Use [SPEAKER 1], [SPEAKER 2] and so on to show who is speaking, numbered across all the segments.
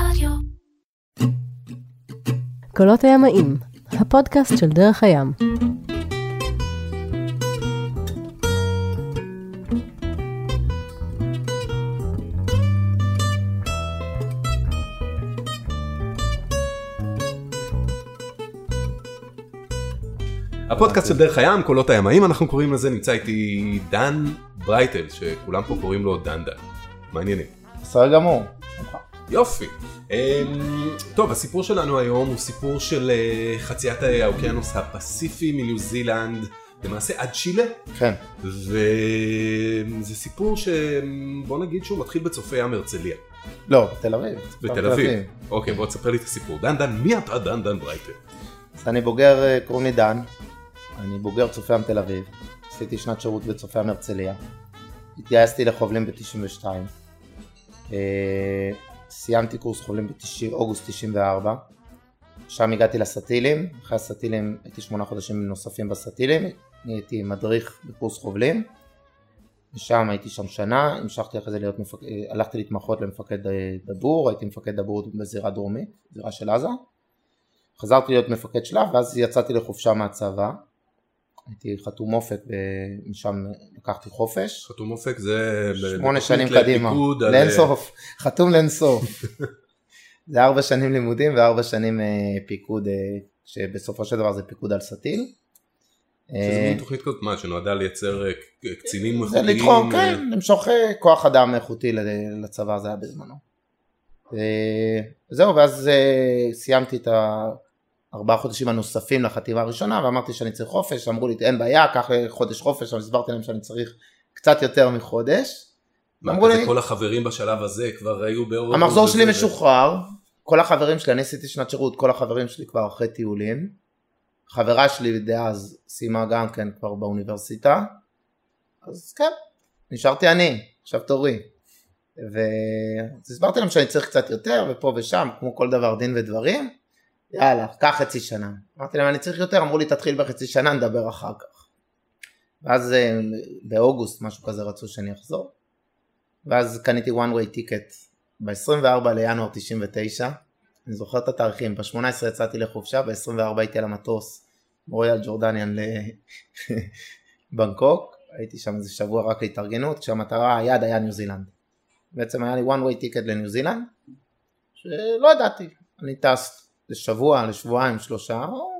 [SPEAKER 1] רדיו.
[SPEAKER 2] קולות הימאים, הפודקאסט של דרך הים.
[SPEAKER 3] הפודקאסט של דרך הים, קולות הימאים אנחנו קוראים לזה, נמצא איתי דן ברייטל, שכולם פה קוראים לו. מה העניינים?
[SPEAKER 4] בסדר גמור.
[SPEAKER 3] יופי. אמ, טוב, הסיפור שלנו היום הוא סיפור של אה, חציית האוקיינוס הפסיפי מניו זילנד, למעשה עד צ'ילה,
[SPEAKER 4] כן.
[SPEAKER 3] וזה סיפור שבוא נגיד שהוא מתחיל בצופי ים הרצליה,
[SPEAKER 4] לא, בתל אביב.
[SPEAKER 3] בתל אביב. אוקיי, בוא תספר לי את הסיפור. דן דן, מי אתה דן דן ברייטל?
[SPEAKER 4] אז אני בוגר, אה, קוראים לי דן, אני בוגר צופי ים תל אביב, עשיתי שנת שירות בצופי ים הרצליה, התגייסתי לחובלים ב-92, סיימתי קורס חובלים באוגוסט 94, שם הגעתי לסטילים, אחרי הסטילים הייתי שמונה חודשים נוספים בסטילים, הייתי מדריך בקורס חובלים, ושם הייתי שם שנה, המשכתי אחרי זה להיות מפק... הלכתי להתמחות למפקד אה, דבור, הייתי מפקד דבור בזירה דרומית, זירה של עזה, חזרתי להיות מפקד שלב ואז יצאתי לחופשה מהצבא, הייתי חתום אופק ומשם לקחתי חופש,
[SPEAKER 3] חתום אופק זה...
[SPEAKER 4] שמונה שנים קדימה,
[SPEAKER 3] לפיקוד על-
[SPEAKER 4] לאינסוף, חתום לאינסוף, זה ארבע שנים לימודים וארבע שנים אה, פיקוד, אה, שבסופו של דבר זה פיקוד על סטיל.
[SPEAKER 3] שזה
[SPEAKER 4] אה,
[SPEAKER 3] מין תוכנית כזאת, מה, שנועדה לייצר אה, קצינים
[SPEAKER 4] זה
[SPEAKER 3] איכותיים?
[SPEAKER 4] לתחום,
[SPEAKER 3] אה,
[SPEAKER 4] כן, למשוך אה, כוח אדם איכותי לצבא, זה היה בזמנו. אה, זהו, ואז אה, סיימתי את הארבעה חודשים הנוספים לחטיבה הראשונה, ואמרתי שאני צריך חופש, אמרו לי אין בעיה, קח אה, חודש חופש, אבל הסברתי להם שאני צריך קצת יותר מחודש.
[SPEAKER 3] מה,
[SPEAKER 4] אמרו לי-
[SPEAKER 3] כל החברים בשלב הזה כבר היו באור...
[SPEAKER 4] המחזור שלי משוחרר, כל החברים שלי, אני עשיתי שנת שירות, כל החברים שלי כבר אחרי טיולים. חברה שלי דאז סיימה גם כן כבר באוניברסיטה, אז כן, נשארתי אני, עכשיו תורי. ואז הסברתי להם שאני צריך קצת יותר, ופה ושם, כמו כל דבר דין ודברים, יאללה, קח חצי שנה. אמרתי להם, אני צריך יותר, אמרו לי, תתחיל בחצי שנה, נדבר אחר כך. ואז אה, באוגוסט, משהו כזה, רצו שאני אחזור. ואז קניתי one way ticket ב-24 לינואר 99, אני זוכר את התאריכים, ב-18 יצאתי לחופשה, ב-24 הייתי על המטוס מרויאל ג'ורדניאן לבנקוק, הייתי שם איזה שבוע רק להתארגנות, כשהמטרה, היעד היה ניו זילנד. בעצם היה לי one way ticket לניו זילנד, שלא ידעתי, אני טס לשבוע, לשבועיים, שלושה, או...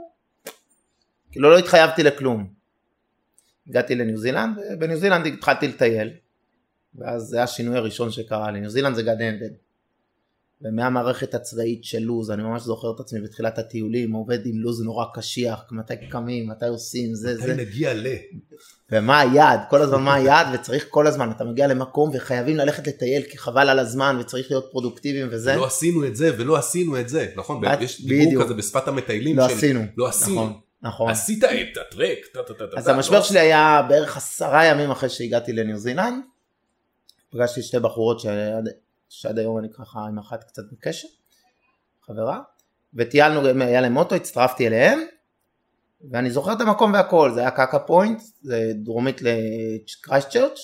[SPEAKER 4] כאילו לא התחייבתי לכלום. הגעתי לניו זילנד, ובניו זילנד התחלתי לטייל, ואז זה השינוי הראשון שקרה לי, ניו זילנד זה גן עדן. ומהמערכת הצבאית של לוז, אני ממש זוכר את עצמי בתחילת הטיולים, עובד עם לוז נורא קשיח, מתי קמים, מתי עושים, זה
[SPEAKER 3] מתי
[SPEAKER 4] זה,
[SPEAKER 3] נגיע ל...
[SPEAKER 4] ומה היעד, כל הזמן מה היעד, וצריך כל הזמן, אתה מגיע למקום וחייבים ללכת לטייל כי חבל על הזמן וצריך להיות פרודוקטיביים וזה,
[SPEAKER 3] לא עשינו את זה ולא עשינו את זה, נכון?
[SPEAKER 4] את-
[SPEAKER 3] יש דיבור. כזה בשפת המטיילים
[SPEAKER 4] לא
[SPEAKER 3] של...
[SPEAKER 4] עשינו,
[SPEAKER 3] לא עשינו.
[SPEAKER 4] נכון, נכון.
[SPEAKER 3] עשית את הטרק, טה טה טה טה.
[SPEAKER 4] אז המשבר
[SPEAKER 3] לא
[SPEAKER 4] שלי היה בערך עשרה ימים אחרי שהגעתי לניו זילנד. פגשתי שתי בחורות שעד, היום אני ככה עם אחת קצת בקשר, חברה, וטיילנו, היה להם מוטו, הצטרפתי אליהם, ואני זוכר את המקום והכל, זה היה קקה פוינט, זה דרומית לקרייסט צ'רץ',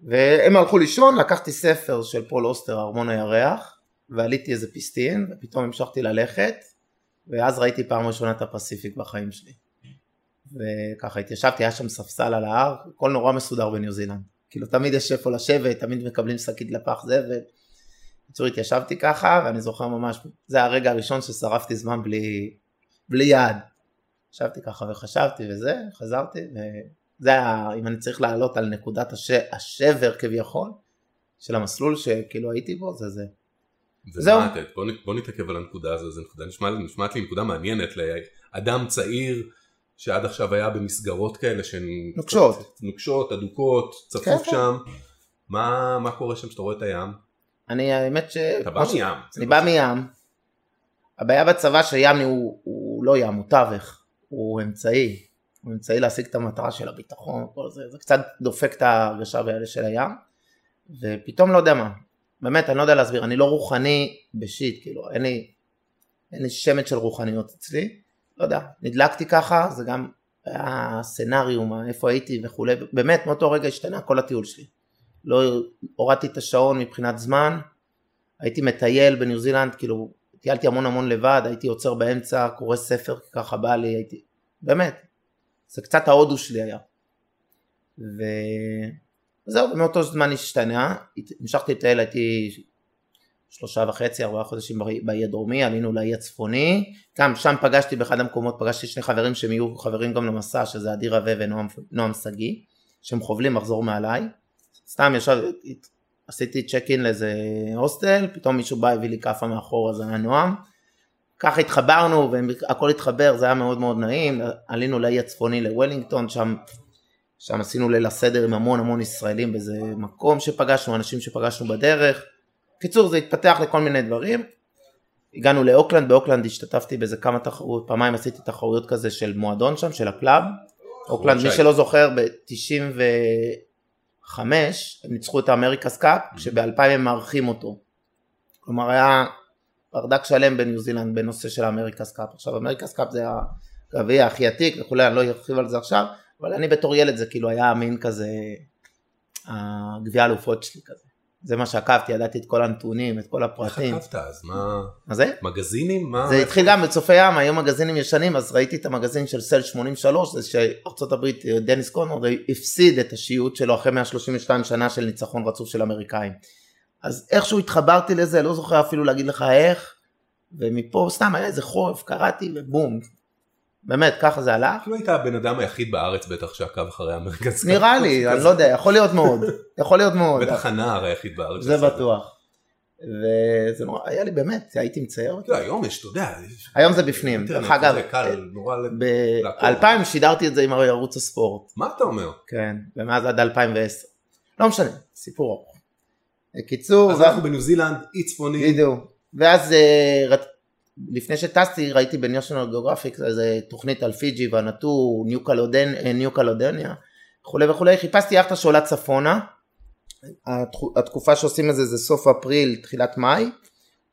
[SPEAKER 4] והם הלכו לישון, לקחתי ספר של פול אוסטר, ארמון הירח, ועליתי איזה פיסטין, ופתאום המשכתי ללכת, ואז ראיתי פעם ראשונה את הפסיפיק בחיים שלי. וככה התיישבתי, היה שם ספסל על ההר, הכל נורא מסודר בניו זילנד. כאילו תמיד יש איפה לשבת, תמיד מקבלים שקית לפח זבל. בקיצור התיישבתי ככה, ואני זוכר ממש, זה הרגע הראשון ששרפתי זמן בלי, בלי יעד. ישבתי ככה וחשבתי וזה, חזרתי, וזה היה, אם אני צריך לעלות על נקודת הש... השבר כביכול, של המסלול שכאילו הייתי בו, זה זה. זהו.
[SPEAKER 3] בוא בוא נתעכב על הנקודה הזו, זו נקודה נשמע- נשמעת לי נקודה מעניינת לאדם צעיר שעד עכשיו היה במסגרות כאלה שהן
[SPEAKER 4] נוקשות.
[SPEAKER 3] נוקשות, אדוקות, צפוף
[SPEAKER 4] כן, כן.
[SPEAKER 3] שם, מה מה קורה שם שאתה רואה את הים?
[SPEAKER 4] אני האמת ש...
[SPEAKER 3] אתה בא
[SPEAKER 4] ש-
[SPEAKER 3] מים.
[SPEAKER 4] אני
[SPEAKER 3] לא
[SPEAKER 4] בא מים. הבעיה בצבא שים הוא, הוא לא ים, הוא תווך, הוא אמצעי. הוא אמצעי להשיג את המטרה של הביטחון, כל זה, זה קצת דופק את ההרגשה באלה של הים, ופתאום לא יודע מה, באמת אני לא יודע להסביר, אני לא רוחני בשיט, כאילו אין לי, אין לי שמץ של רוחניות אצלי, לא יודע, נדלקתי ככה, זה גם היה סצנריום, איפה הייתי וכולי, באמת מאותו רגע השתנה כל הטיול שלי. לא הורדתי את השעון מבחינת זמן, הייתי מטייל בניו זילנד, כאילו, טיילתי המון המון לבד, הייתי עוצר באמצע, קורא ספר, ככה בא לי, הייתי, באמת, זה קצת ההודו שלי היה. וזהו, ומאותו זמן השתנה, המשכתי לטייל, הייתי שלושה וחצי, ארבעה חודשים באי הדרומי, עלינו לאי הצפוני, גם שם פגשתי באחד המקומות, פגשתי שני חברים שהם יהיו חברים גם למסע, שזה אדיר רווה ונועם שגיא, שהם חובלים לחזור מעליי, סתם ישב, עשיתי צ'ק אין לאיזה הוסטל, פתאום מישהו בא הביא לי כאפה מאחורה, זה היה נועם, ככה התחברנו והכל התחבר, זה היה מאוד מאוד נעים, עלינו לאי הצפוני לוולינגטון, שם, שם עשינו ליל הסדר עם המון המון ישראלים באיזה מקום שפגשנו, אנשים שפגשנו בדרך, קיצור זה התפתח לכל מיני דברים, הגענו לאוקלנד, באוקלנד השתתפתי באיזה כמה תחרויות, פעמיים עשיתי תחרויות כזה של מועדון שם, של ה club, אוקלנד, מי שלא זוכר, ב-95 הם ניצחו את ה America's Cup, כשב-2000 הם מארחים אותו. כלומר היה ברדק שלם בניו זילנד בנושא של ה America's Cup. עכשיו America's Cup זה הגביע הכי עתיק וכולי, אני לא ארחיב על זה עכשיו, אבל אני בתור ילד זה כאילו היה מין כזה, הגביע האלופות שלי כזה. זה מה שעקבתי, ידעתי את כל הנתונים, את כל הפרטים.
[SPEAKER 3] איך עקבת אז? מה?
[SPEAKER 4] מה זה?
[SPEAKER 3] מגזינים? מה?
[SPEAKER 4] זה התחיל גם בצופי ים, היו מגזינים ישנים, אז ראיתי את המגזין של סל 83, זה שארצות הברית, דניס קונורד, הפסיד את השיעוט שלו אחרי 132 שנה של ניצחון רצוף של אמריקאים. אז איכשהו התחברתי לזה, לא זוכר אפילו להגיד לך איך, ומפה סתם היה איזה חורף, קראתי ובום. באמת, ככה זה הלך.
[SPEAKER 3] כאילו היית הבן אדם היחיד בארץ בטח שעקב אחרי המרכז.
[SPEAKER 4] נראה לי, אני לא יודע, יכול להיות מאוד, יכול להיות מאוד.
[SPEAKER 3] בטח הנער היחיד בארץ.
[SPEAKER 4] זה בטוח. וזה נורא, היה לי באמת, הייתי מצייר
[SPEAKER 3] אותו. לא, היום יש, אתה יודע.
[SPEAKER 4] היום זה בפנים. דרך אגב, ב-2000 שידרתי את זה עם ערוץ הספורט.
[SPEAKER 3] מה אתה אומר?
[SPEAKER 4] כן, ומאז עד 2010. לא משנה, סיפור ארוך. בקיצור,
[SPEAKER 3] אז אנחנו בניו זילנד, אי צפוני.
[SPEAKER 4] בדיוק. ואז אה, לפני שטסתי ראיתי בניושנל גיאוגרפיק איזה תוכנית על פיג'י והנטור, ניו קלודניה וכולי וכולי, חיפשתי יאכטה שעולה צפונה, התקופה שעושים את זה זה סוף אפריל, תחילת מאי.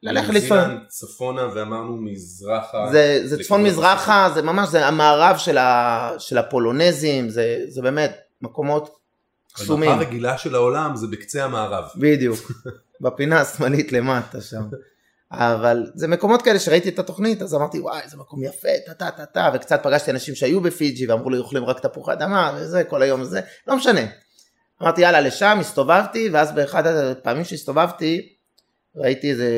[SPEAKER 3] ללכת לפעמים. צפונה ואמרנו מזרחה.
[SPEAKER 4] זה, זה צפון מזרחה, זה ממש, זה המערב של, ה, של הפולונזים, זה, זה באמת מקומות קסומים.
[SPEAKER 3] המפה רגילה של העולם זה בקצה המערב.
[SPEAKER 4] בדיוק, בפינה השמאלית למטה שם. אבל זה מקומות כאלה שראיתי את התוכנית אז אמרתי וואי איזה מקום יפה טה טה טה טה וקצת פגשתי אנשים שהיו בפיג'י ואמרו לי אוכלים רק תפוחי אדמה וזה כל היום זה לא משנה. אמרתי יאללה לשם הסתובבתי ואז באחד הפעמים שהסתובבתי ראיתי איזה,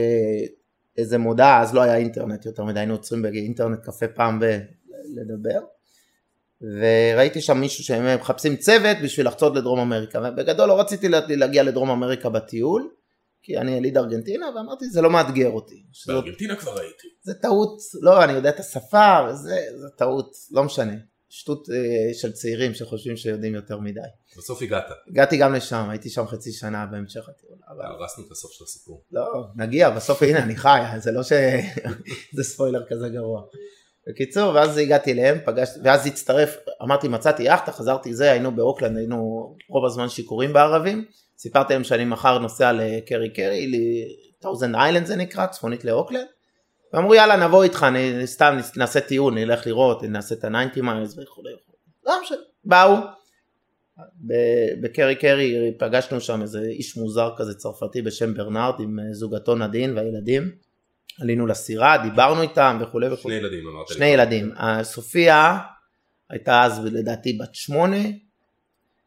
[SPEAKER 4] איזה מודעה אז לא היה אינטרנט יותר מדי היינו עוצרים באינטרנט קפה פעם ב... לדבר וראיתי שם מישהו שהם מחפשים צוות בשביל לחצות לדרום אמריקה ובגדול לא רציתי להגיע לדרום אמריקה בטיול כי אני יליד ארגנטינה, ואמרתי, זה לא מאתגר אותי.
[SPEAKER 3] בארגנטינה כבר הייתי.
[SPEAKER 4] זה טעות, לא, אני יודע את השפה, וזה, זה טעות, לא משנה. שטות אה, של צעירים שחושבים שיודעים יותר מדי.
[SPEAKER 3] בסוף הגעת.
[SPEAKER 4] הגעתי גם לשם, הייתי שם חצי שנה בהמשך הטיול.
[SPEAKER 3] אבל... הרסנו את הסוף של הסיפור.
[SPEAKER 4] לא, נגיע, בסוף הנה אני חי, זה לא שזה ספוילר כזה גרוע. בקיצור, ואז הגעתי אליהם, פגשתי, ואז הצטרף, אמרתי מצאתי יאכטה, חזרתי זה, היינו באוקלנד, היינו רוב הזמן שיכורים בערבים, סיפרתי להם שאני מחר נוסע לקרי קרי, ל Thousand Island זה נקרא, צפונית לאוקלנד, ואמרו יאללה נבוא איתך, אני, סתם נעשה טיעון, נלך לראות, נעשה את ה-90 מיילס וכולי, לא משנה, באו, בקרי קרי פגשנו שם איזה איש מוזר כזה צרפתי בשם ברנרד עם זוגתו נדין והילדים, עלינו לסירה, דיברנו איתם וכולי וכולי.
[SPEAKER 3] שני ילדים אמרת
[SPEAKER 4] לי. שני ילדים, סופיה הייתה אז לדעתי בת שמונה,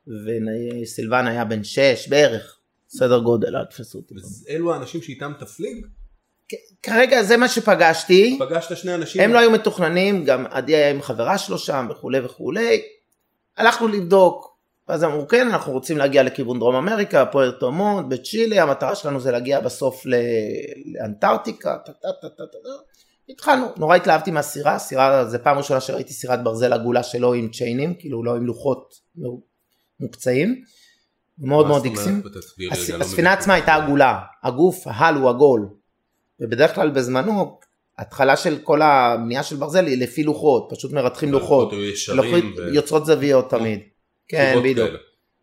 [SPEAKER 4] וסילבן היה בן שש בערך, סדר גודל, אל תפסו אותי.
[SPEAKER 3] אלו האנשים שאיתם תפליג?
[SPEAKER 4] כרגע זה מה שפגשתי.
[SPEAKER 3] פגשת שני אנשים?
[SPEAKER 4] הם לא היו מתוכננים, גם עדי היה עם חברה שלו שם וכולי וכולי. הלכנו לבדוק, אז אמרו כן אנחנו רוצים להגיע לכיוון דרום אמריקה, פוארטו מונט, בצ'ילי, המטרה שלנו זה להגיע בסוף לאנטארקטיקה, התחלנו, נורא התלהבתי מהסירה, סירה זה פעם ראשונה שראיתי סירת ברזל עגולה שלו עם צ'יינים, כאילו לא עם לוחות מוקצעים, מאוד מאוד איקסים. לא הספינה עצמה הייתה עגולה, הגוף, ההל הוא עגול, ובדרך כלל בזמנו, התחלה של כל הבנייה של ברזל היא לפי לוחות, פשוט מרתחים לוחות, יוצרות זוויות תמיד, כן בדיוק,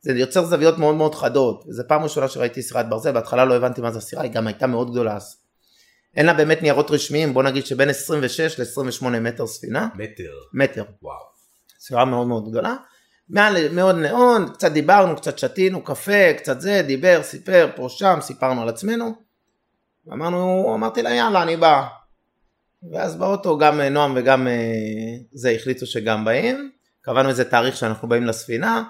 [SPEAKER 4] זה יוצר זוויות מאוד מאוד חדות, זו פעם ראשונה שראיתי סירת ברזל, בהתחלה לא הבנתי מה זה הסירה, היא גם הייתה מאוד גדולה, אין לה באמת ניירות רשמיים, בוא נגיד שבין 26 ל-28 מטר ספינה.
[SPEAKER 3] מטר.
[SPEAKER 4] מטר.
[SPEAKER 3] וואו.
[SPEAKER 4] סירה מאוד מאוד גדולה. מעל מאוד נאון, קצת דיברנו, קצת שתינו, קפה, קצת זה, דיבר, סיפר, פה שם, סיפרנו על עצמנו. אמרנו, אמרתי לה יאללה אני בא. ואז באוטו גם אה, נועם וגם אה, זה החליטו שגם באים, קבענו איזה תאריך שאנחנו באים לספינה,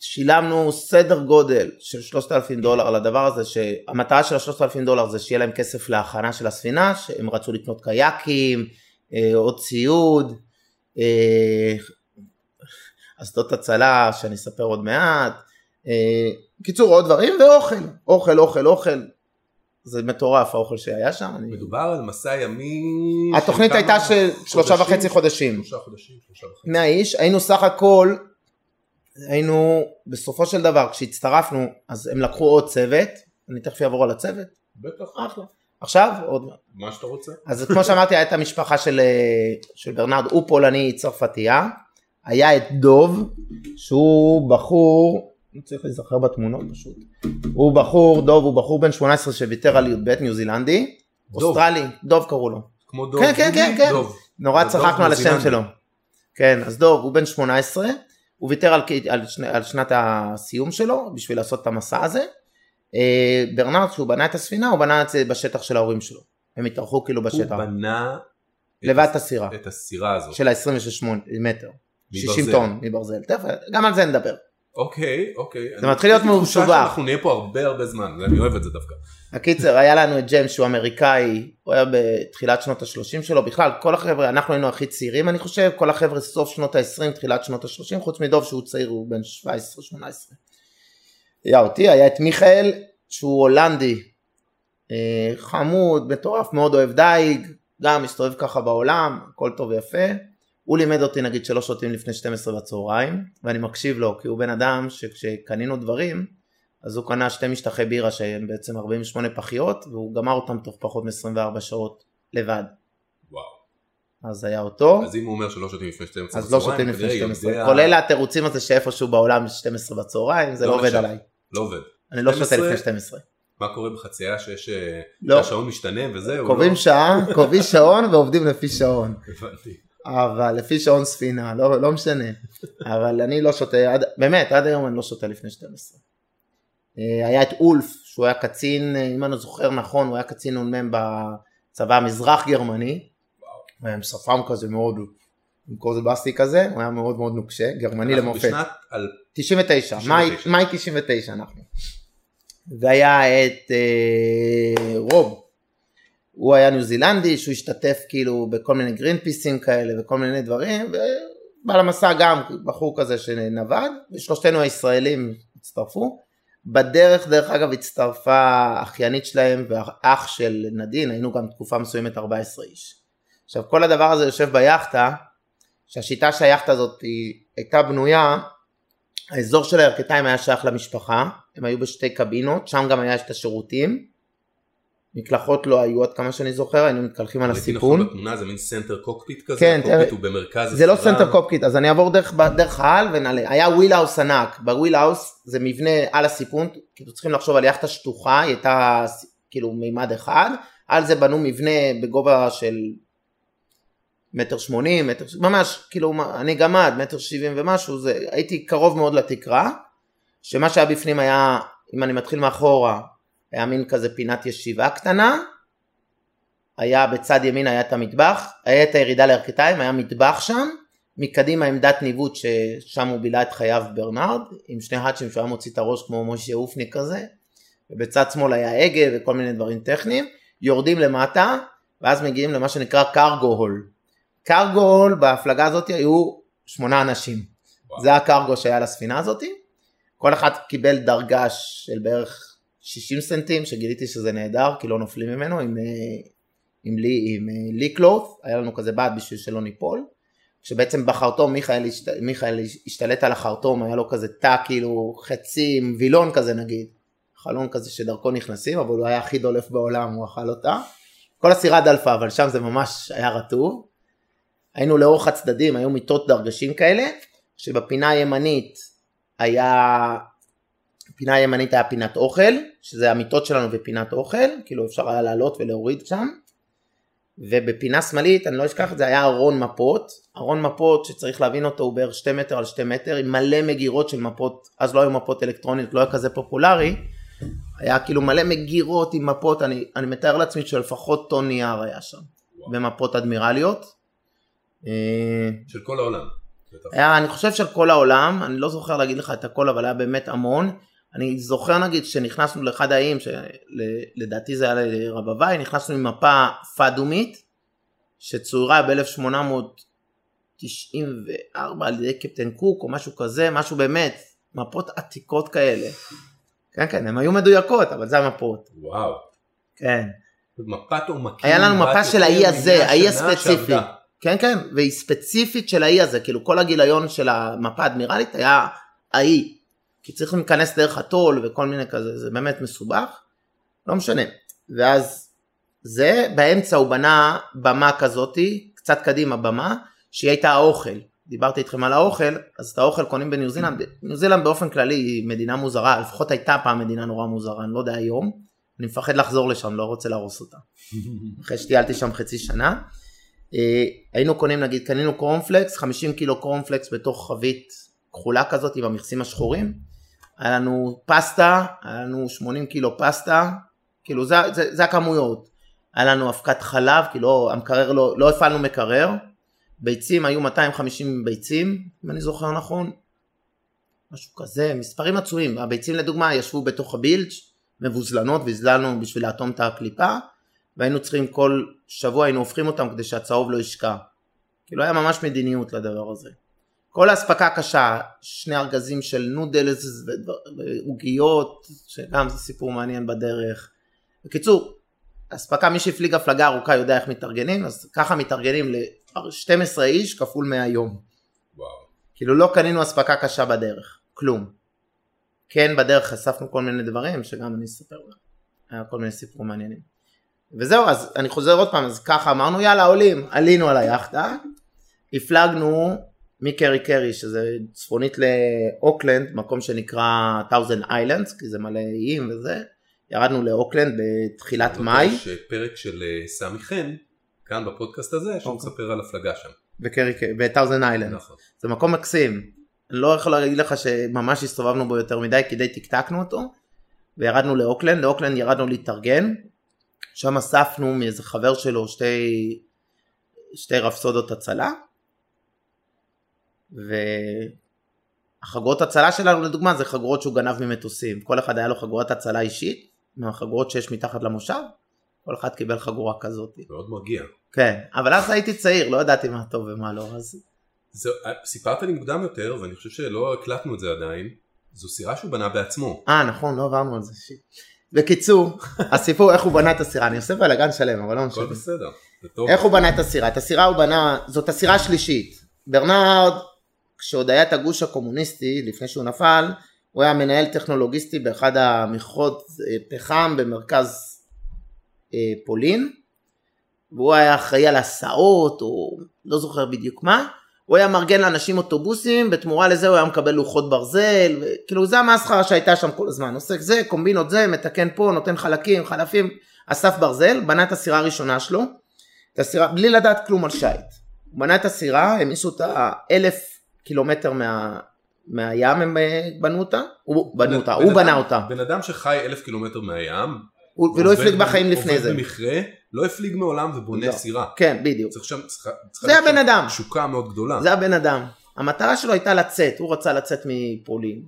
[SPEAKER 4] שילמנו סדר גודל של 3,000 דולר על הדבר הזה, שהמטרה של ה-3,000 דולר זה שיהיה להם כסף להכנה של הספינה, שהם רצו לקנות קייקים, אה, עוד ציוד, אסדות הצלה שאני אספר עוד מעט, קיצור עוד דברים ואוכל, אוכל אוכל אוכל, זה מטורף האוכל שהיה שם. אני...
[SPEAKER 3] מדובר על מסע ימי...
[SPEAKER 4] התוכנית הייתה של שלושה וחצי חודשים.
[SPEAKER 3] שלושה חודשים, שלושה וחצי.
[SPEAKER 4] מאה איש, היינו סך הכל, היינו בסופו של דבר כשהצטרפנו אז הם לקחו עוד צוות, אני תכף אעבור על הצוות.
[SPEAKER 3] בטח.
[SPEAKER 4] אחלה. עכשיו עוד
[SPEAKER 3] מה שאתה רוצה.
[SPEAKER 4] אז כמו שאמרתי הייתה המשפחה של, של ברנרד, הוא פולני צרפתייה, היה את דוב שהוא בחור אני צריך להיזכר בתמונות פשוט. הוא בחור, דוב, הוא בחור בן 18 שוויתר על י"ב ניו זילנדי. דוב. אוסטרלי, דוב קראו לו.
[SPEAKER 3] כמו דוב.
[SPEAKER 4] כן, כן, כן, כן. דוב. נורא צחקנו על השם שלו. כן, אז דוב הוא בן 18, הוא ויתר על, על, שני, על שנת הסיום שלו בשביל לעשות את המסע הזה. אה, ברנרד, כשהוא בנה את הספינה, הוא בנה את זה בשטח של ההורים שלו. הם התארחו כאילו בשטח.
[SPEAKER 3] הוא בנה...
[SPEAKER 4] לבד את הסירה.
[SPEAKER 3] את הסירה הזאת.
[SPEAKER 4] של ה-26 מטר. 60 טון מברזל. תכף, גם על זה נדבר.
[SPEAKER 3] אוקיי, אוקיי.
[SPEAKER 4] זה מתחיל להיות מסובך.
[SPEAKER 3] אנחנו נהיה פה הרבה הרבה זמן, אני אוהב את זה דווקא.
[SPEAKER 4] הקיצר, היה לנו את ג'יימס שהוא אמריקאי, הוא היה בתחילת שנות ה-30 שלו, בכלל כל החבר'ה, אנחנו היינו הכי צעירים אני חושב, כל החבר'ה סוף שנות ה-20, תחילת שנות ה-30, חוץ מדוב שהוא צעיר, הוא בן 17-18. היה אותי, היה את מיכאל, שהוא הולנדי, אה, חמוד, מטורף, מאוד אוהב דייג, גם מסתובב ככה בעולם, הכל טוב ויפה. הוא לימד אותי נגיד שלא שותים לפני 12 בצהריים, ואני מקשיב לו, כי הוא בן אדם שכשקנינו דברים, אז הוא קנה שתי משטחי בירה שהם בעצם 48 פחיות, והוא גמר אותם תוך פחות מ-24 שעות לבד.
[SPEAKER 3] וואו.
[SPEAKER 4] אז היה אותו.
[SPEAKER 3] אז אם הוא אומר שלא שותים לפני 12 בצהריים,
[SPEAKER 4] אז לא שותים לפני 12, כולל התירוצים הזה שאיפשהו בעולם 12 בצהריים, זה לא, לא עובד עליי.
[SPEAKER 3] לא עובד.
[SPEAKER 4] אני לא שותה לפני 12.
[SPEAKER 3] מה קורה בחצייה שיש,
[SPEAKER 4] לא.
[SPEAKER 3] השעון משתנה וזהו?
[SPEAKER 4] קובעים לא? שעה, קובעים שעון ועובדים לפי שעון.
[SPEAKER 3] הבנתי.
[SPEAKER 4] אבל לפי שעון ספינה, לא, לא משנה. אבל אני לא שותה, עד, באמת, עד היום אני לא שותה לפני 12. אה, היה את אולף, שהוא היה קצין, אה, אם אני זוכר נכון, הוא היה קצין נ"מ בצבא המזרח גרמני. הוא היה עם שפם כזה מאוד, עם קוז בסטי כזה, הוא היה מאוד מאוד נוקשה, גרמני למופת. בשנת 99, מאי 99 אנחנו. והיה את אה, רוב, הוא היה ניו זילנדי שהוא השתתף כאילו בכל מיני גרין פיסים כאלה וכל מיני דברים ובא למסע גם בחור כזה שנווד ושלושתנו הישראלים הצטרפו. בדרך דרך אגב הצטרפה אחיינית שלהם ואח של נדין היינו גם תקופה מסוימת 14 איש. עכשיו כל הדבר הזה יושב ביאכטה שהשיטה שהיאכטה הזאת היא הייתה בנויה האזור של הירכתיים היה שייך למשפחה הם היו בשתי קבינות שם גם היה את השירותים מקלחות לא היו עד כמה שאני זוכר, היינו מתקלחים על הסיפון.
[SPEAKER 3] נכון בתמונה זה מין center cockpit כזה,
[SPEAKER 4] כן,
[SPEAKER 3] הקוקפיט הוא במרכז
[SPEAKER 4] זה לא center cockpit, אז אני אעבור דרך, דרך העל ונעלה. היה wheelhouse ענק, ב wheelhouse זה מבנה על הסיפון, כאילו צריכים לחשוב על יאכטה שטוחה, היא הייתה כאילו מימד אחד, על זה בנו מבנה בגובה של מטר שמונים, מטר, ממש, כאילו אני גמד, מטר שבעים ומשהו, זה, הייתי קרוב מאוד לתקרה, שמה שהיה בפנים היה, אם אני מתחיל מאחורה, היה מין כזה פינת ישיבה קטנה, היה בצד ימין היה את המטבח, היה את הירידה לירכתיים, היה מטבח שם, מקדימה עמדת ניווט ששם הוא בילה את חייו ברנרד, עם שני האצ'ים שהוא היה מוציא את הראש כמו משה אופניק כזה, ובצד שמאל היה הגה וכל מיני דברים טכניים, יורדים למטה, ואז מגיעים למה שנקרא קרגו הול. קרגו הול בהפלגה הזאת היו שמונה אנשים, וואו. זה הקרגו שהיה לספינה הזאת, כל אחד קיבל דרגה של בערך 60 סנטים שגיליתי שזה נהדר כי לא נופלים ממנו עם, אה, עם, לי, עם אה, לי קלוף, היה לנו כזה בד בשביל שלא ניפול, שבעצם בחרטום מיכאל, השת, מיכאל השתלט על החרטום, היה לו כזה תא כאילו חצי עם וילון כזה נגיד, חלון כזה שדרכו נכנסים, אבל הוא היה הכי דולף בעולם, הוא אכל אותה. כל הסירה דלפה, אבל שם זה ממש היה רטוב. היינו לאורך הצדדים, היו מיטות דרגשים כאלה, שבפינה הימנית היה פינה ימנית היה פינת אוכל, שזה המיטות שלנו ופינת אוכל, כאילו אפשר היה לעלות ולהוריד שם. ובפינה שמאלית, אני לא אשכח את זה, היה ארון מפות, ארון מפות שצריך להבין אותו הוא בערך 2 מטר על 2 מטר, עם מלא מגירות של מפות, אז לא היו מפות אלקטרוניות, לא היה כזה פופולרי, היה כאילו מלא מגירות עם מפות, אני, אני מתאר לעצמי שלפחות טון נייר היה שם. במפות אדמירליות. אה,
[SPEAKER 3] של כל העולם.
[SPEAKER 4] היה, אני חושב של כל העולם, אני לא זוכר להגיד לך את הכל, אבל היה באמת המון. אני זוכר נגיד שנכנסנו לאחד האיים, שלדעתי זה היה לרבבי, נכנסנו עם מפה פאדומית, שצוירה ב-1894 על ידי קפטן קוק או משהו כזה, משהו באמת, מפות עתיקות כאלה. כן, כן, הן היו מדויקות, אבל זה המפות.
[SPEAKER 3] וואו.
[SPEAKER 4] כן.
[SPEAKER 3] מפת עומקים.
[SPEAKER 4] היה לנו מפה של האי הזה, האי הספציפי. כן, כן, והיא ספציפית של האי הזה, כאילו כל הגיליון של המפה האדמירלית היה האי. כי צריך להיכנס דרך הטול וכל מיני כזה, זה באמת מסובך. לא משנה. ואז זה, באמצע הוא בנה במה כזאתי, קצת קדימה במה, שהיא הייתה האוכל. דיברתי איתכם על האוכל, אז את האוכל קונים בניו זילנד. ניו זילנד באופן כללי היא מדינה מוזרה, לפחות הייתה פעם מדינה נורא מוזרה, אני לא יודע היום. אני מפחד לחזור לשם, לא רוצה להרוס אותה. אחרי שטיילתי שם חצי שנה. אה, היינו קונים נגיד, קנינו קורנפלקס, 50 קילו קורנפלקס בתוך חבית כחולה כזאת עם המכסים השחורים. היה לנו פסטה, היה לנו 80 קילו פסטה, כאילו זה, זה, זה הכמויות. היה לנו אבקת חלב, כאילו המקרר לא, לא הפעלנו מקרר. ביצים היו 250 ביצים, אם אני זוכר נכון. משהו כזה, מספרים עצומים. הביצים לדוגמה ישבו בתוך הבילג' מבוזלנות והזללנו בשביל לאטום את הקליפה והיינו צריכים כל שבוע היינו הופכים אותם כדי שהצהוב לא ישקע. כאילו היה ממש מדיניות לדבר הזה. כל האספקה קשה, שני ארגזים של נודלס ועוגיות, שגם זה סיפור מעניין בדרך. בקיצור, אספקה, מי שהפליג הפלגה ארוכה יודע איך מתארגנים, אז ככה מתארגנים ל-12 איש כפול 100 יום.
[SPEAKER 3] וואו.
[SPEAKER 4] כאילו לא קנינו אספקה קשה בדרך, כלום. כן בדרך חשפנו כל מיני דברים שגם אני אספר לך. היה כל מיני סיפורים מעניינים. וזהו אז אני חוזר עוד פעם אז ככה אמרנו יאללה עולים עלינו על היאכטה הפלגנו מקרי קרי שזה צפונית לאוקלנד מקום שנקרא Thousand Islands כי זה מלא איים וזה ירדנו לאוקלנד בתחילת מאי
[SPEAKER 3] יש פרק של אה, סמי חן, כאן בפודקאסט הזה, שהוא
[SPEAKER 4] אוקיי.
[SPEAKER 3] מספר על הפלגה שם.
[SPEAKER 4] ב Thousand Island
[SPEAKER 3] נכון.
[SPEAKER 4] זה מקום מקסים. אני לא יכול להגיד לך שממש הסתובבנו בו יותר מדי כי די טקטקנו אותו. וירדנו לאוקלנד, לאוקלנד ירדנו להתארגן. שם אספנו מאיזה חבר שלו שתי, שתי רפסודות הצלה. והחגורות הצלה שלנו לדוגמה זה חגורות שהוא גנב ממטוסים. כל אחד היה לו חגורת הצלה אישית, מהחגורות שיש מתחת למושב. כל אחד קיבל חגורה כזאת.
[SPEAKER 3] מאוד מרגיע.
[SPEAKER 4] כן, אבל אז הייתי צעיר, לא ידעתי מה טוב ומה לא, אז
[SPEAKER 3] זה, סיפרת לי מוקדם יותר, ואני חושב שלא הקלטנו את זה עדיין, זו סירה שהוא בנה בעצמו.
[SPEAKER 4] אה נכון לא עברנו על זה שיט. בקיצור הסיפור איך הוא בנה את הסירה אני עושה בלאגן שלם אבל לא משנה.
[SPEAKER 3] הכל בסדר, זה טוב.
[SPEAKER 4] איך הוא בנה את הסירה את הסירה הוא בנה זאת הסירה השלישית ברנרד כשעוד היה את הגוש הקומוניסטי לפני שהוא נפל הוא היה מנהל טכנולוגיסטי באחד המכרות אה, פחם במרכז אה, פולין והוא היה אחראי על הסעות או לא זוכר בדיוק מה. הוא היה מארגן לאנשים אוטובוסים, בתמורה לזה הוא היה מקבל לוחות ברזל, כאילו זה המסחרה שהייתה שם כל הזמן, עוסק זה, קומבינות זה, מתקן פה, נותן חלקים, חלפים, אסף ברזל, בנה את הסירה הראשונה שלו, את הסירה, בלי לדעת כלום על שייט. הוא בנה את הסירה, העמיסו אותה אלף קילומטר מה, מהים הם אה, בנו אותה, הוא בנו אותה, הוא בנה אותה,
[SPEAKER 3] בן אדם שחי אלף קילומטר מהים,
[SPEAKER 4] ולא הפליג בחיים לפני זה.
[SPEAKER 3] עובד במכרה, לא הפליג מעולם ובונה
[SPEAKER 4] לא.
[SPEAKER 3] סירה.
[SPEAKER 4] כן, בדיוק.
[SPEAKER 3] צריך שם,
[SPEAKER 4] זה הבן אדם.
[SPEAKER 3] תשוקה מאוד גדולה.
[SPEAKER 4] זה הבן אדם. המטרה שלו הייתה לצאת, הוא רצה לצאת מפולין.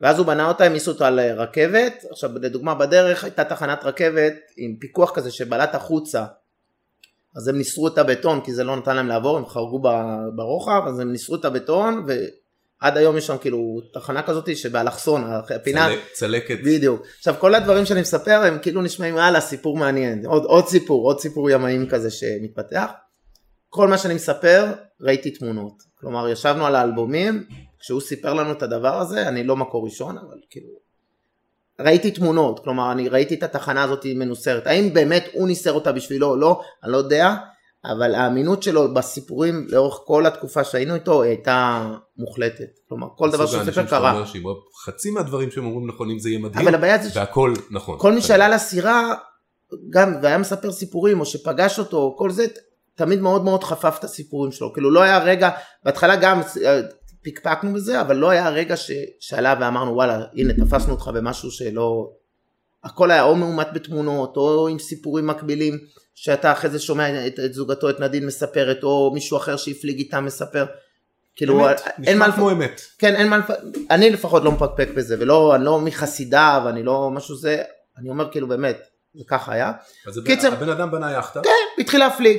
[SPEAKER 4] ואז הוא בנה אותה, העמיסו אותה על רכבת, עכשיו לדוגמה בדרך הייתה תחנת רכבת עם פיקוח כזה שבלט החוצה. אז הם ניסרו את הבטון כי זה לא נתן להם לעבור, הם חרגו ברוחב, אז הם ניסרו את הבטון ועד היום יש שם כאילו תחנה כזאת שבאלכסון, הפינה,
[SPEAKER 3] צלק- צלקת.
[SPEAKER 4] בדיוק. עכשיו כל הדברים שאני מספר הם כאילו נשמעים הלאה סיפור מעניין, עוד, עוד סיפור, עוד סיפור ימאים כזה שמתפתח. כל מה שאני מספר ראיתי תמונות, כלומר ישבנו על האלבומים, כשהוא סיפר לנו את הדבר הזה, אני לא מקור ראשון, אבל כאילו, ראיתי תמונות, כלומר אני ראיתי את התחנה הזאת מנוסרת, האם באמת הוא ניסר אותה בשבילו או לא, אני לא יודע, אבל האמינות שלו בסיפורים לאורך כל התקופה שהיינו איתו הייתה מוחלטת, כלומר כל דבר שהוא סיפר קרה.
[SPEAKER 3] חצי מהדברים שהם אומרים נכונים זה יהיה מדהים,
[SPEAKER 4] אבל הבעיה זה
[SPEAKER 3] והכל נכון.
[SPEAKER 4] כל מי שעלה לסירה, גם, והיה מספר סיפורים, או שפגש אותו, כל זה, תמיד מאוד מאוד חפף את הסיפורים שלו. כאילו לא היה רגע, בהתחלה גם אה, פקפקנו בזה, אבל לא היה רגע ש, שעלה ואמרנו וואלה, הנה תפסנו אותך במשהו שלא הכל היה או מאומת בתמונות, או עם סיפורים מקבילים, שאתה אחרי זה שומע את, את זוגתו, את נדין מספרת, או מישהו אחר שהפליג איתה מספר. כאילו,
[SPEAKER 3] אמת,
[SPEAKER 4] אין מה, לפ-
[SPEAKER 3] כמו אמת.
[SPEAKER 4] כן, אין מה, לפ- אני לפחות לא מפקפק בזה, ולא, אני לא מחסידיו, אני לא משהו זה, אני אומר כאילו באמת, זה ככה היה.
[SPEAKER 3] אז
[SPEAKER 4] קיצר.
[SPEAKER 3] הבן אדם בנה יאכטה.
[SPEAKER 4] התחיל להפליג.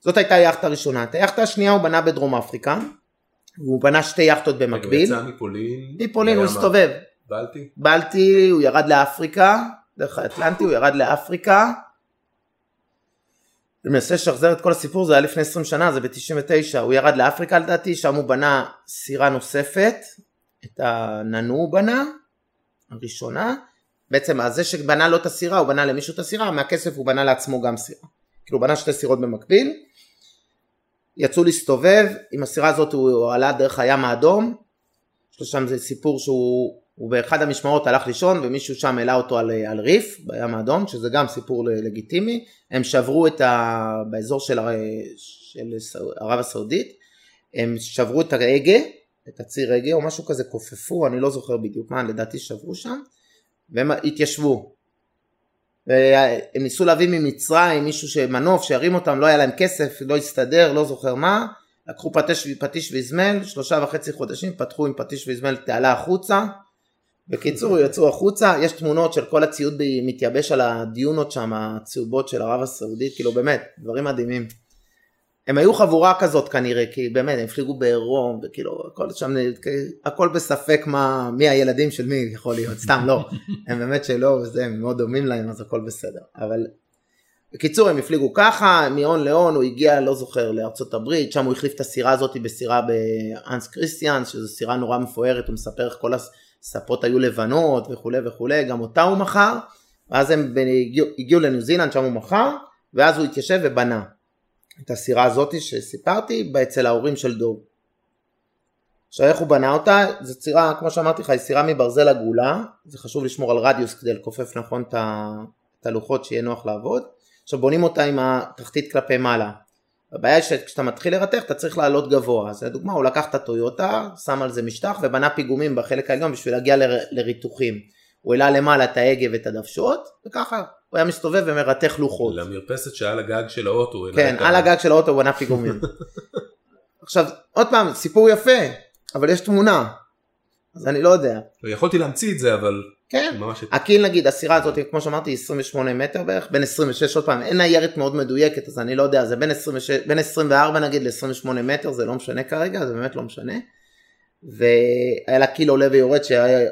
[SPEAKER 4] זאת הייתה היאכטה הראשונה. את היאכטה השנייה הוא בנה בדרום אפריקה. הוא בנה שתי יאכטות
[SPEAKER 3] הוא
[SPEAKER 4] במקביל.
[SPEAKER 3] יצא מפולין.
[SPEAKER 4] מפולין הוא הסתובב.
[SPEAKER 3] הבלטי.
[SPEAKER 4] בלטי, הוא ירד לאפריקה, דרך האטלנטי, הוא ירד לאפריקה. למעשה שחזר את כל הסיפור, זה היה לפני 20 שנה, זה ב-99, הוא ירד לאפריקה לדעתי, שם הוא בנה סירה נוספת, את הננו הוא בנה, הראשונה, בעצם זה שבנה לו את הסירה, הוא בנה למישהו את הסירה, מהכסף הוא בנה לעצמו גם סירה. כאילו הוא בנה שתי סירות במקביל, יצאו להסתובב, עם הסירה הזאת הוא עלה דרך הים האדום, יש לו שם סיפור שהוא הוא באחד המשמרות הלך לישון ומישהו שם העלה אותו על, על ריף בים האדום, שזה גם סיפור לגיטימי, הם שברו את ה... באזור של, הר- של ערב הסעודית, הם שברו את ההגה, את הציר הגה או משהו כזה, כופפו, אני לא זוכר בדיוק מה, לדעתי שברו שם, והם התיישבו. והם ניסו להביא ממצרים מישהו שמנוף שירים אותם, לא היה להם כסף, לא הסתדר, לא זוכר מה, לקחו פטיש, פטיש ואזמל, שלושה וחצי חודשים, פתחו עם פטיש ואזמל תעלה החוצה. בקיצור, יצאו החוצה, יש תמונות של כל הציוד מתייבש על הדיונות שם, הצהובות של ערב הסעודית, כאילו באמת, דברים מדהימים. הם היו חבורה כזאת כנראה, כי באמת, הם הפליגו בעירום, וכאילו, הכל שם, הכל בספק מה, מי הילדים של מי יכול להיות, סתם לא. הם באמת שלא, וזה, הם מאוד דומים להם, אז הכל בסדר. אבל בקיצור הם הפליגו ככה, מהון להון הוא הגיע, לא זוכר, לארצות הברית, שם הוא החליף את הסירה הזאת בסירה באנס קריסטיאנס, שזו סירה נורא מפוארת, הוא מספר איך כל הספות היו לבנות וכולי וכולי, גם אותה הוא מכר, ואז הם הגיעו, הגיעו לניו זילנד, שם הוא מכר, ואז הוא התיישב ובנה את הסירה הזאת שסיפרתי, אצל ההורים של דוב. עכשיו איך הוא בנה אותה, זו סירה, כמו שאמרתי לך, היא סירה מברזל עגולה, זה חשוב לשמור על רדיוס כדי לכופף נכון את הלוחות שיהיה נוח לעבוד. עכשיו בונים אותה עם התחתית כלפי מעלה. הבעיה היא שכשאתה מתחיל לרתך אתה צריך לעלות גבוה, אז לדוגמה הוא לקח את הטויוטה, שם על זה משטח ובנה פיגומים בחלק העליון בשביל להגיע ל- לריתוחים. הוא העלה למעלה את ההגה ואת הדוושות, וככה הוא היה מסתובב ומרתך לוחות.
[SPEAKER 3] למרפסת שעל הגג של האוטו.
[SPEAKER 4] כן, על הגג של האוטו הוא בנה פיגומים. עכשיו, עוד פעם, סיפור יפה, אבל יש תמונה, אז אני לא יודע.
[SPEAKER 3] יכולתי להמציא את זה אבל
[SPEAKER 4] כן,
[SPEAKER 3] ממש
[SPEAKER 4] הקיל נגיד, הסירה הזאת, כמו שאמרתי, היא 28 מטר בערך, בין 26, עוד פעם, אין ניירת מאוד מדויקת, אז אני לא יודע, זה בין, 26, בין 24 נגיד ל-28 מטר, זה לא משנה כרגע, זה באמת לא משנה. והיה לה קיל עולה ויורד, שהיה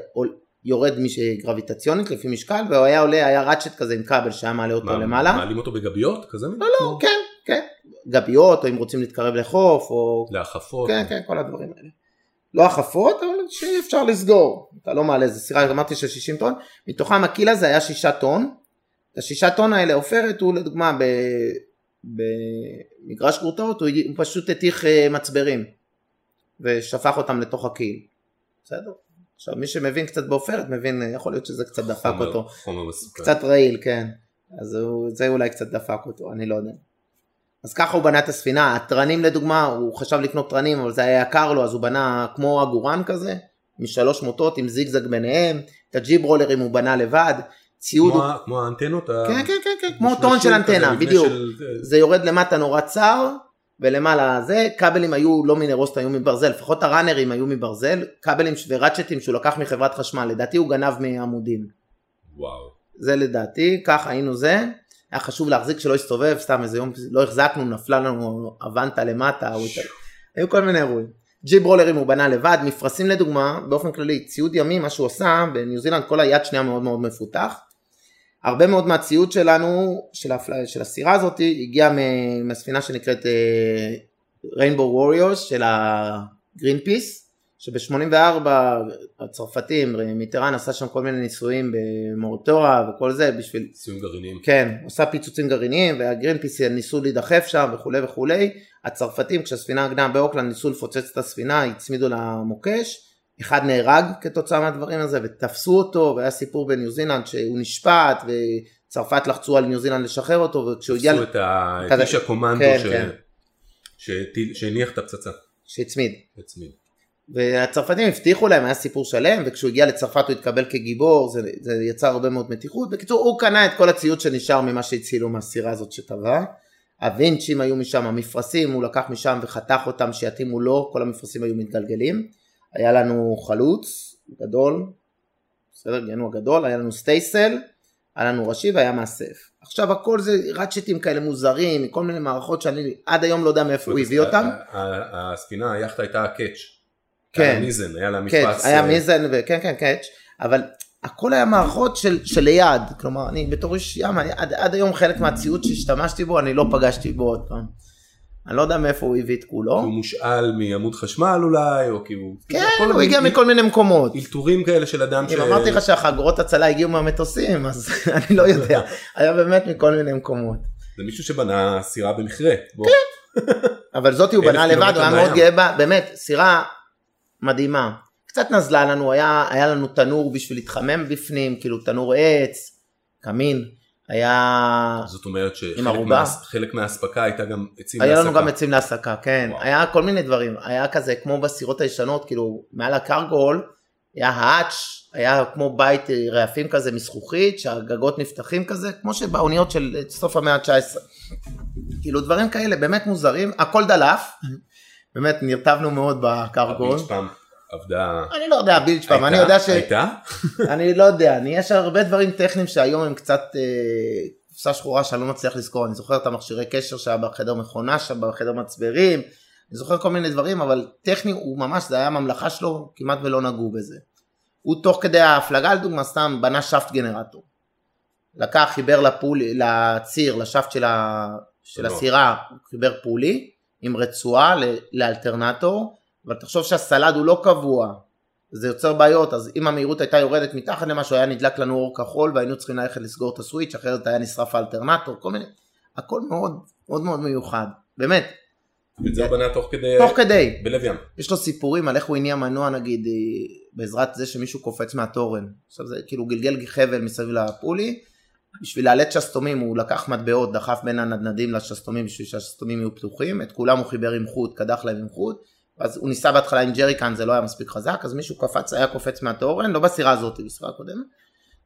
[SPEAKER 4] יורד. גרביטציונית לפי משקל, והוא היה עולה, היה ראצ'ט כזה עם כבל שהיה מעלה אותו
[SPEAKER 3] מה,
[SPEAKER 4] למעלה.
[SPEAKER 3] מעלים אותו בגביות כזה מין?
[SPEAKER 4] לא, לא, כן, כן. גביות, או אם רוצים להתקרב לחוף, או...
[SPEAKER 3] להחפות.
[SPEAKER 4] כן, כן, כל הדברים האלה. לא החפות, אבל שאפשר לסגור. אתה לא מעלה איזה סירה, אמרתי של 60 טון, מתוכם הקיל הזה היה 6 טון. את השישה טון האלה עופרת הוא לדוגמה ב... במגרש גרוטאות, הוא פשוט התיך אה, מצברים ושפך אותם לתוך הקיל. בסדר? עכשיו מי שמבין קצת בעופרת מבין, יכול להיות שזה קצת דפק
[SPEAKER 3] חומר-
[SPEAKER 4] אותו.
[SPEAKER 3] חומר מסוכן.
[SPEAKER 4] קצת רעיל, כן. אז הוא, זה אולי קצת דפק אותו, אני לא יודע. אז ככה הוא בנה את הספינה, התרנים לדוגמה, הוא חשב לקנות תרנים, אבל זה היה יקר לו, אז הוא בנה כמו עגורן כזה, משלוש מוטות עם זיגזג ביניהם, את הג'יב רולרים הוא בנה לבד, ציוד,
[SPEAKER 3] כמו
[SPEAKER 4] הוא...
[SPEAKER 3] כמו האנטנות? ה-
[SPEAKER 4] כן, כן, כן, כן, כמו טון של אנטנה, בדיוק.
[SPEAKER 3] של-
[SPEAKER 4] זה יורד למטה נורא צר, ולמעלה זה, כבלים היו לא מנרוסט, היו מברזל, לפחות הראנרים היו מברזל, כבלים וראצ'טים שהוא לקח מחברת חשמל, לדעתי הוא גנב מעמודים.
[SPEAKER 3] וואו.
[SPEAKER 4] זה לדעתי, ככה היינו זה. היה חשוב להחזיק שלא יסתובב, סתם איזה יום לא החזקנו, נפלה לנו אבנטה למטה, הוא התעל- היו כל מיני אירועים. ג'יב רולרים הוא בנה לבד, מפרשים לדוגמה, באופן כללי, ציוד ימי, מה שהוא עשה, בניו זילנד כל היד שנייה מאוד מאוד מפותח. הרבה מאוד מהציוד שלנו, של, הפל... של הסירה הזאת, הגיע מהספינה שנקראת Rainbow uh, Warriors של הגרין פיס, שב-84 הצרפתים, מיטרן עשה שם כל מיני ניסויים במורורואה וכל זה בשביל
[SPEAKER 3] ניסויים גרעיניים.
[SPEAKER 4] כן, עושה פיצוצים גרעיניים והגרינפיס ניסו להידחף שם וכולי וכולי. הצרפתים כשהספינה עגנה באוקלנד ניסו לפוצץ את הספינה, הצמידו לה מוקש, אחד נהרג כתוצאה מהדברים הזה ותפסו אותו והיה סיפור בניו זילנד שהוא נשפט וצרפת לחצו על ניו זילנד לשחרר אותו וכשהוא הגיע,
[SPEAKER 3] עשו את ה- את
[SPEAKER 4] כזה-
[SPEAKER 3] איש הקומנדו
[SPEAKER 4] כן,
[SPEAKER 3] ש-
[SPEAKER 4] כן.
[SPEAKER 3] שהניח את הפצצה.
[SPEAKER 4] שהצמיד.
[SPEAKER 3] הצמיד.
[SPEAKER 4] והצרפתים הבטיחו להם, היה סיפור שלם, וכשהוא הגיע לצרפת הוא התקבל כגיבור, זה, זה יצר הרבה מאוד מתיחות. בקיצור, הוא קנה את כל הציוד שנשאר ממה שהצילו מהסירה הזאת שטבע. הווינצ'ים היו משם, המפרשים, הוא לקח משם וחתך אותם שיתאימו לו, כל המפרשים היו מתגלגלים. היה לנו חלוץ גדול, בסדר, גנו הגדול, היה לנו סטייסל, היה לנו ראשי והיה מאסף. עכשיו הכל זה ראצ'טים כאלה מוזרים, מכל מיני מערכות שאני עד היום לא יודע מאיפה הוא הביא אותם.
[SPEAKER 3] הספינה, היאכטה הייתה הקאץ'.
[SPEAKER 4] כן.
[SPEAKER 3] היה מיזן, היה לה.
[SPEAKER 4] כן, היה
[SPEAKER 3] אה,
[SPEAKER 4] מיזן, וכן, כן, קאץ', אבל הכל היה מערכות של, של ליד, כלומר, אני בתור איש ים, אני, עד, עד היום חלק מהציוד שהשתמשתי בו, אני לא פגשתי בו עוד פעם. אני לא יודע מאיפה הוא הביא את כולו.
[SPEAKER 3] הוא מושאל מעמוד חשמל אולי, או כי הוא...
[SPEAKER 4] כן, הוא הגיע מכל מיני מקומות.
[SPEAKER 3] אלתורים כאלה של אדם ש...
[SPEAKER 4] אם אמרתי לך שהחגורות הצלה הגיעו מהמטוסים, אז אני לא יודע. היה באמת מכל מיני מקומות.
[SPEAKER 3] זה מישהו שבנה סירה במכרה. בוא.
[SPEAKER 4] אבל זאתי הוא בנה לבד, הוא היה מאוד. גאה בה, באמת, סירה מדהימה. קצת נזלה לנו, היה, היה לנו תנור בשביל להתחמם בפנים, כאילו תנור עץ, קמין, היה,
[SPEAKER 3] זאת אומרת שחלק מהאספקה הייתה גם עצים
[SPEAKER 4] היה לנו
[SPEAKER 3] להסקה.
[SPEAKER 4] גם עצים להסקה, כן,
[SPEAKER 3] וואו.
[SPEAKER 4] היה כל מיני דברים, היה כזה כמו בסירות הישנות, כאילו מעל הקרגול, היה האץ', היה כמו בית אה, רעפים כזה מזכוכית, שהגגות נפתחים כזה, כמו שבאוניות של אה, סוף המאה ה-19. כאילו דברים כאלה באמת מוזרים, הכל דלף, באמת נרטבנו מאוד בקרגול.
[SPEAKER 3] עבדה...
[SPEAKER 4] אני לא יודע, בילג' פעם, אני? יודע ש...
[SPEAKER 3] הייתה?
[SPEAKER 4] אני לא יודע, אני יש הרבה דברים טכניים שהיום הם קצת אה, קופסה שחורה שאני לא מצליח לזכור, אני זוכר את המכשירי קשר שהיה בחדר מכונה שם, בחדר מצברים, אני זוכר כל מיני דברים, אבל טכני הוא ממש, זה היה הממלכה שלו, כמעט ולא נגעו בזה. הוא תוך כדי ההפלגה לדוגמה סתם בנה שפט גנרטור. לקח, חיבר לפול, לציר, לשפט של, ה, של
[SPEAKER 3] לא.
[SPEAKER 4] הסירה, חיבר פולי עם רצועה לאלטרנטור, אבל תחשוב שהסלד הוא לא קבוע, זה יוצר בעיות, אז אם המהירות הייתה יורדת מתחת למשהו, היה נדלק לנו אור כחול והיינו צריכים ללכת לסגור את הסוויץ', אחרת היה נשרף האלטרנטור, כל מיני, הכל מאוד מאוד מאוד מיוחד, באמת,
[SPEAKER 3] ואת זה הוא בנה תוך כדי...
[SPEAKER 4] תוך כדי,
[SPEAKER 3] בלב ים.
[SPEAKER 4] יש לו סיפורים על איך הוא הניע מנוע נגיד אה, בעזרת זה שמישהו קופץ מהתורן, עכשיו זה כאילו גלגל חבל מסביב ל pulley, בשביל לאלץ שסתומים הוא לקח מטבעות, דחף בין הנדנדים לשסתומים בשביל שהשסתומים יהיו פתוחים, את כולם הוא חיבר עם חוט, קדח להם עם חוט, אז הוא ניסה בהתחלה עם ג'ריקן זה לא היה מספיק חזק, אז מישהו קפץ, היה קופץ מהתורן, לא בסירה הזאת, בסירה הקודמת,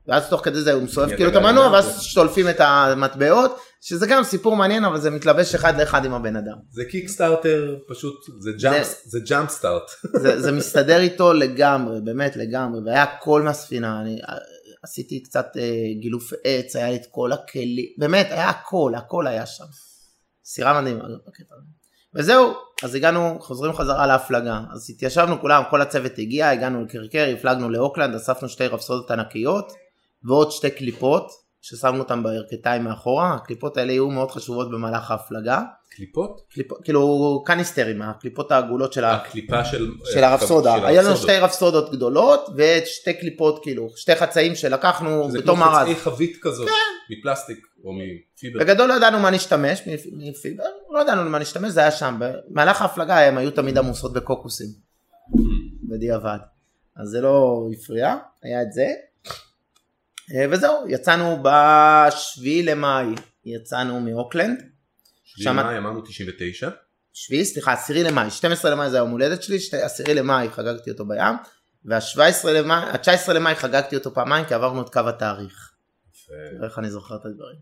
[SPEAKER 4] ואז תוך כדי זה הוא מסובב כאילו את המנוע. ואז שולפים את המטבעות, שזה גם סיפור מעניין, אבל זה מתלבש אחד לאחד עם הבן אדם.
[SPEAKER 3] זה kickstarter פשוט, זה jump- start.
[SPEAKER 4] זה, זה מסתדר איתו לגמרי, באמת לגמרי, והיה הכל מהספינה, אני עשיתי קצת אה, גילוף עץ, היה לי את כל הכלים, באמת, היה הכל, הכל היה שם. סירה מדהימה. בקטע הזה. וזהו, אז הגענו, חוזרים חזרה להפלגה, אז התיישבנו כולם, כל הצוות הגיע, הגענו לקרי קרי, הפלגנו לאוקלנד, אספנו שתי רפסודות ענקיות, ועוד שתי קליפות, ששמנו אותן בירכתיים מאחורה, הקליפות האלה יהיו מאוד חשובות במהלך ההפלגה,
[SPEAKER 3] קליפות?
[SPEAKER 4] קליפות, כאילו קניסטרים, הקליפות העגולות של.
[SPEAKER 3] הקליפה של...
[SPEAKER 4] של הרפסודה,
[SPEAKER 3] של
[SPEAKER 4] היה לנו. שתי רפסודות גדולות ושתי קליפות כאילו, שתי חצאים שלקקנו
[SPEAKER 3] זה
[SPEAKER 4] בתור
[SPEAKER 3] כמו
[SPEAKER 4] מארז.
[SPEAKER 3] חצאי חבית כזאת, מפלסטיק או מפיבר.
[SPEAKER 4] בגדול לא ידענו מה נשתמש, מפ- מפיבר, לא ידענו למה נשתמש, זה היה שם. במהלך ההפלגה הם היו תמיד עמוסות בקוקוסים, בדיעבד. אז זה לא הפריע, היה את זה. אה, וזהו, יצאנו בשביעי למאי, יצאנו מאוקלנד.
[SPEAKER 3] שמה
[SPEAKER 4] שמה-
[SPEAKER 3] אמרנו 99.
[SPEAKER 4] שביעי, סליחה, עשירי למאי, 12 למאי זה היום הולדת שלי, עשירי למאי חגגתי אותו בים, וה-17 למאי, ה-19 למאי חגגתי אותו פעמיים כי עברנו את קו התאריך. תראה איך אני זוכר את הדברים.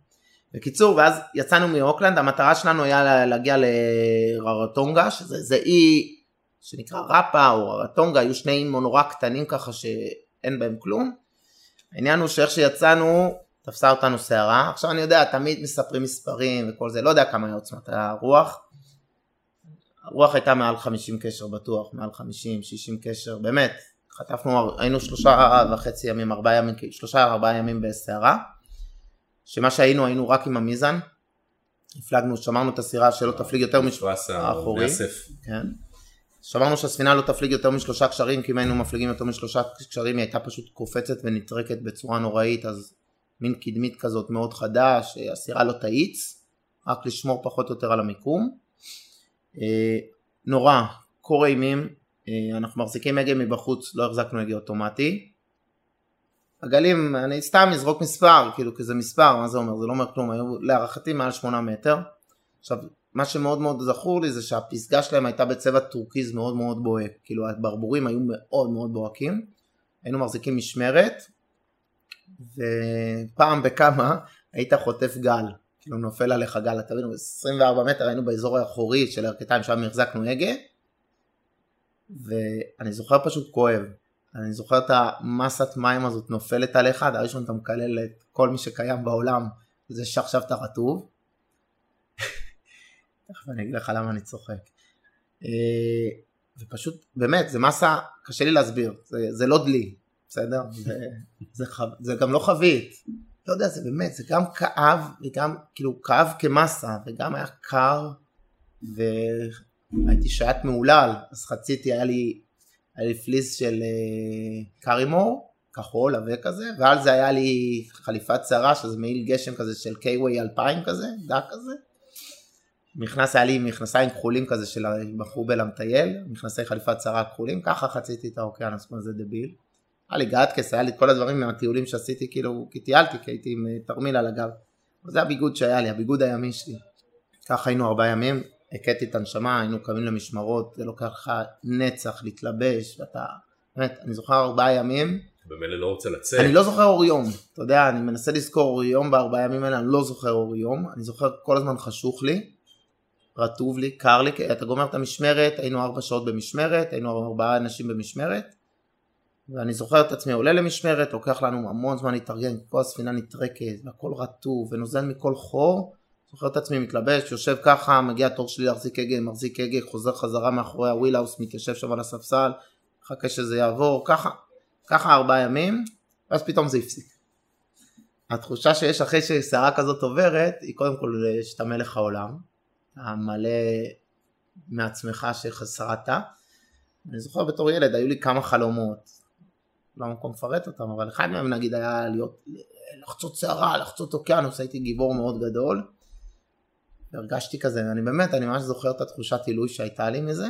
[SPEAKER 4] בקיצור, ואז יצאנו מאוקלנד, המטרה שלנו היה לה- להגיע לררטונגה, שזה זה אי שנקרא רפה או ררטונגה, היו שני איים נורא קטנים ככה שאין בהם כלום. העניין הוא שאיך שיצאנו, תפסה אותנו סערה. עכשיו אני יודע, תמיד מספרים מספרים וכל זה, לא יודע כמה היה עוצמת הרוח. הרוח הייתה מעל 50 קשר בטוח, מעל 50, 60 קשר, באמת. חטפנו, היינו שלושה וחצי ימים, ארבעה ימים, שלושה ארבעה ימים בסערה. שמה שהיינו, היינו רק עם המיזן. הפלגנו, שמרנו את הסירה שלא תפליג יותר מש...
[SPEAKER 3] מפרס
[SPEAKER 4] האחורי. כן. שמרנו שהספינה לא תפליג יותר משלושה קשרים, כי אם היינו מפליגים יותר משלושה קשרים היא הייתה פשוט קופצת ונטרקת בצורה נוראית, אז מין קדמית כזאת מאוד חדה, שהסירה לא תאיץ, רק לשמור פחות או יותר על המיקום. אה, נורא, קור אימים, אה, אנחנו מחזיקים הגה מבחוץ, לא החזקנו הגה אוטומטי. הגלים, אני סתם אזרוק מספר, כאילו כי זה מספר, מה זה אומר? זה לא אומר כלום, היו להערכתי מעל 8 מטר. עכשיו, מה שמאוד מאוד זכור לי זה שהפסגה שלהם הייתה בצבע טורקיז מאוד מאוד בוהק, כאילו הכרבולות היו מאוד מאוד בוהקים, היינו מחזיקים משמרת, ופעם בכמה היית חוטף גל, כאילו נופל עליך גל, אתה מבין, 24 מטר היינו באזור האחורי של הירכתיים, שם החזקנו הגה, ואני זוכר פשוט כואב, אני זוכר את המסת מים הזאת נופלת עליך, דבר ראשון אתה מקלל את כל מי שקיים בעולם, זה שעכשיו אתה רטוב. תכף אני אגיד לך למה אני צוחק. אה, ופשוט, באמת, זה מסה, קשה לי להסביר, זה, זה לא דלי, בסדר? זה, זה, חו... זה גם לא חבית. לא יודע, זה באמת, זה גם כאב, וגם, כאילו, כאב כמסה, וגם היה קר, והייתי שייט מהולל, אז חציתי, היה לי היה לי פליס של אה, Karrimor, כחול, עבה כזה, ועל זה היה לי חליפת סערה, שזה מעיל גשם כזה של K-Way 2000 כזה, דק כזה. מכנס היה לי מכנסיים כחולים כזה של בחור בלמטייל, מכנסי חליפת סערה כחולים, ככה חציתי את האוקיינוס כמו איזה דביל. היה לי גאטקס, היה לי את כל הדברים מהטיולים שעשיתי, כאילו, כי טיילתי, כי הייתי עם אה, תרמיל על הגב. זה הביגוד שהיה לי, הביגוד הימי שלי. ככה היינו ארבעה ימים, הכיתי את הנשמה, היינו קמים למשמרות, זה לוקח לך נצח להתלבש, ואתה, באמת, אני זוכר ארבעה ימים.
[SPEAKER 3] במילא לא רוצה לצאת.
[SPEAKER 4] אני לא זוכר אור יום, אתה יודע, אני מנסה לזכור אור יום בארבעה ימים האלה, אני לא זוכר אור יום, אני זוכר כל הזמן חשוך לי, רטוב לי, קר לי, אתה גומר את המשמרת, היינו ארבע שעות במשמרת, היינו ארבעה אנשים במשמרת, ואני זוכר את עצמי עולה למשמרת, לוקח לנו המון זמן להתארגן, כל הספינה נטרקת, והכל רטוב, ונוזל מכל חור, זוכר את עצמי מתלבש, יושב ככה, מגיע התור שלי להחזיק הגה, מחזיק הגה, חוזר חזרה מאחורי הווילהאוס, מתיישב שם על הספסל, מחכה שזה יעבור, ככה, ככה ארבעה ימים, ואז פתאום זה הפסיק. התחושה שיש אחרי שסערה כזאת עוברת, היא קודם כל שאתה מלך העולם, אתה מלא מעצמך ששרדת. אני זוכר בתור ילד, היו לי כמה חלומות, לא מקום לפרט אותם, אבל אחד מהם נגיד היה להיות, לחצות שערה, לחצות אוקיינוס, הייתי גיבור מאוד גדול. והרגשתי כזה, אני באמת, אני ממש זוכר את התחושת עילוי שהייתה לי מזה.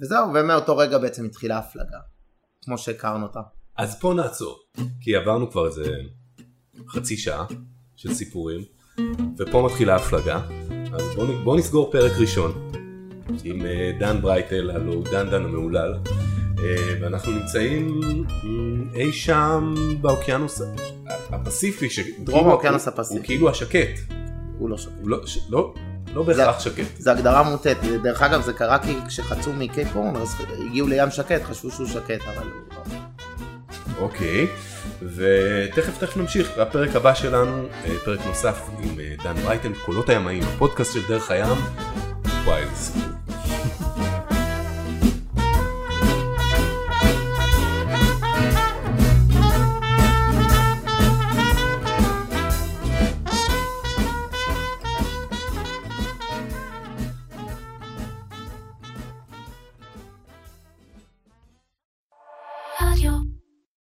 [SPEAKER 4] וזהו, ומאותו רגע בעצם התחילה הפלגה, כמו שהכרנו אותה.
[SPEAKER 3] אז פה נעצור, כי עברנו כבר איזה חצי שעה של סיפורים, ופה מתחילה הפלגה, אז בואו בוא נסגור פרק ראשון עם אה, דן ברייטל, הלו דן דן המהולל, אה, ואנחנו נמצאים אה, אי שם באוקיינוס הפסיפי,
[SPEAKER 4] דרום האוקיינוס הפסיפי,
[SPEAKER 3] הוא כאילו השקט.
[SPEAKER 4] הוא לא שקט.
[SPEAKER 3] הוא לא, ש... לא, לא בהכרח שקט.
[SPEAKER 4] זה הגדרה מוטעית, דרך אגב זה קרה כי כשחצו מקייפ הורן אז הגיעו לים שקט, חשבו שהוא שקט, אבל לא.
[SPEAKER 3] ותכף תכף נמשיך, הפרק הבא שלנו, אה, פרק נוסף עם אה, דן ברייטל, קולות הימאים, הפודקאסט של דרך הים, וואי איזה סיפור.